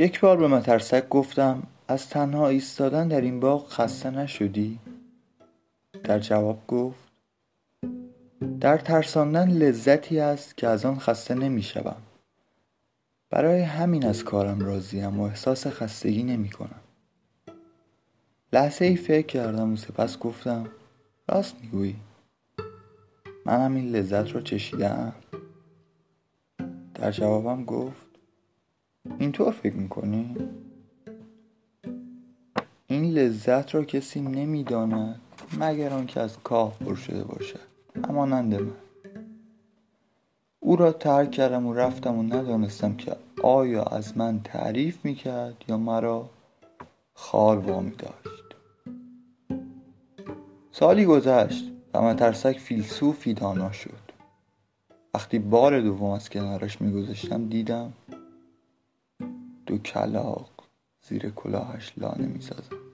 یک بار به مترسک گفتم از تنها ایستادن در این باغ خسته نشدی؟ در جواب گفت در ترساندن لذتی است که از آن خسته نمی شوم. برای همین از کارم راضیم و احساس خستگی نمی کنم. لحظه ای فکر کردم و سپس گفتم راست می‌گویی منم این لذت رو چشیدم در جوابم گفت اینطور فکر می‌کنی؟ این لذت را کسی نمی‌داند مگر آنکه از کاه پر شده باشد. همانند من. او را ترک کردم و رفتم و ندانستم که آیا از من تعریف می‌کرد یا مرا خار وامی داشت. سالی گذشت و مترسک فیلسوفی دانا شد. وقتی بار دوم از کنارش میگذاشتم دیدم دو کلاق زیر کلاهش لانه می‌سازند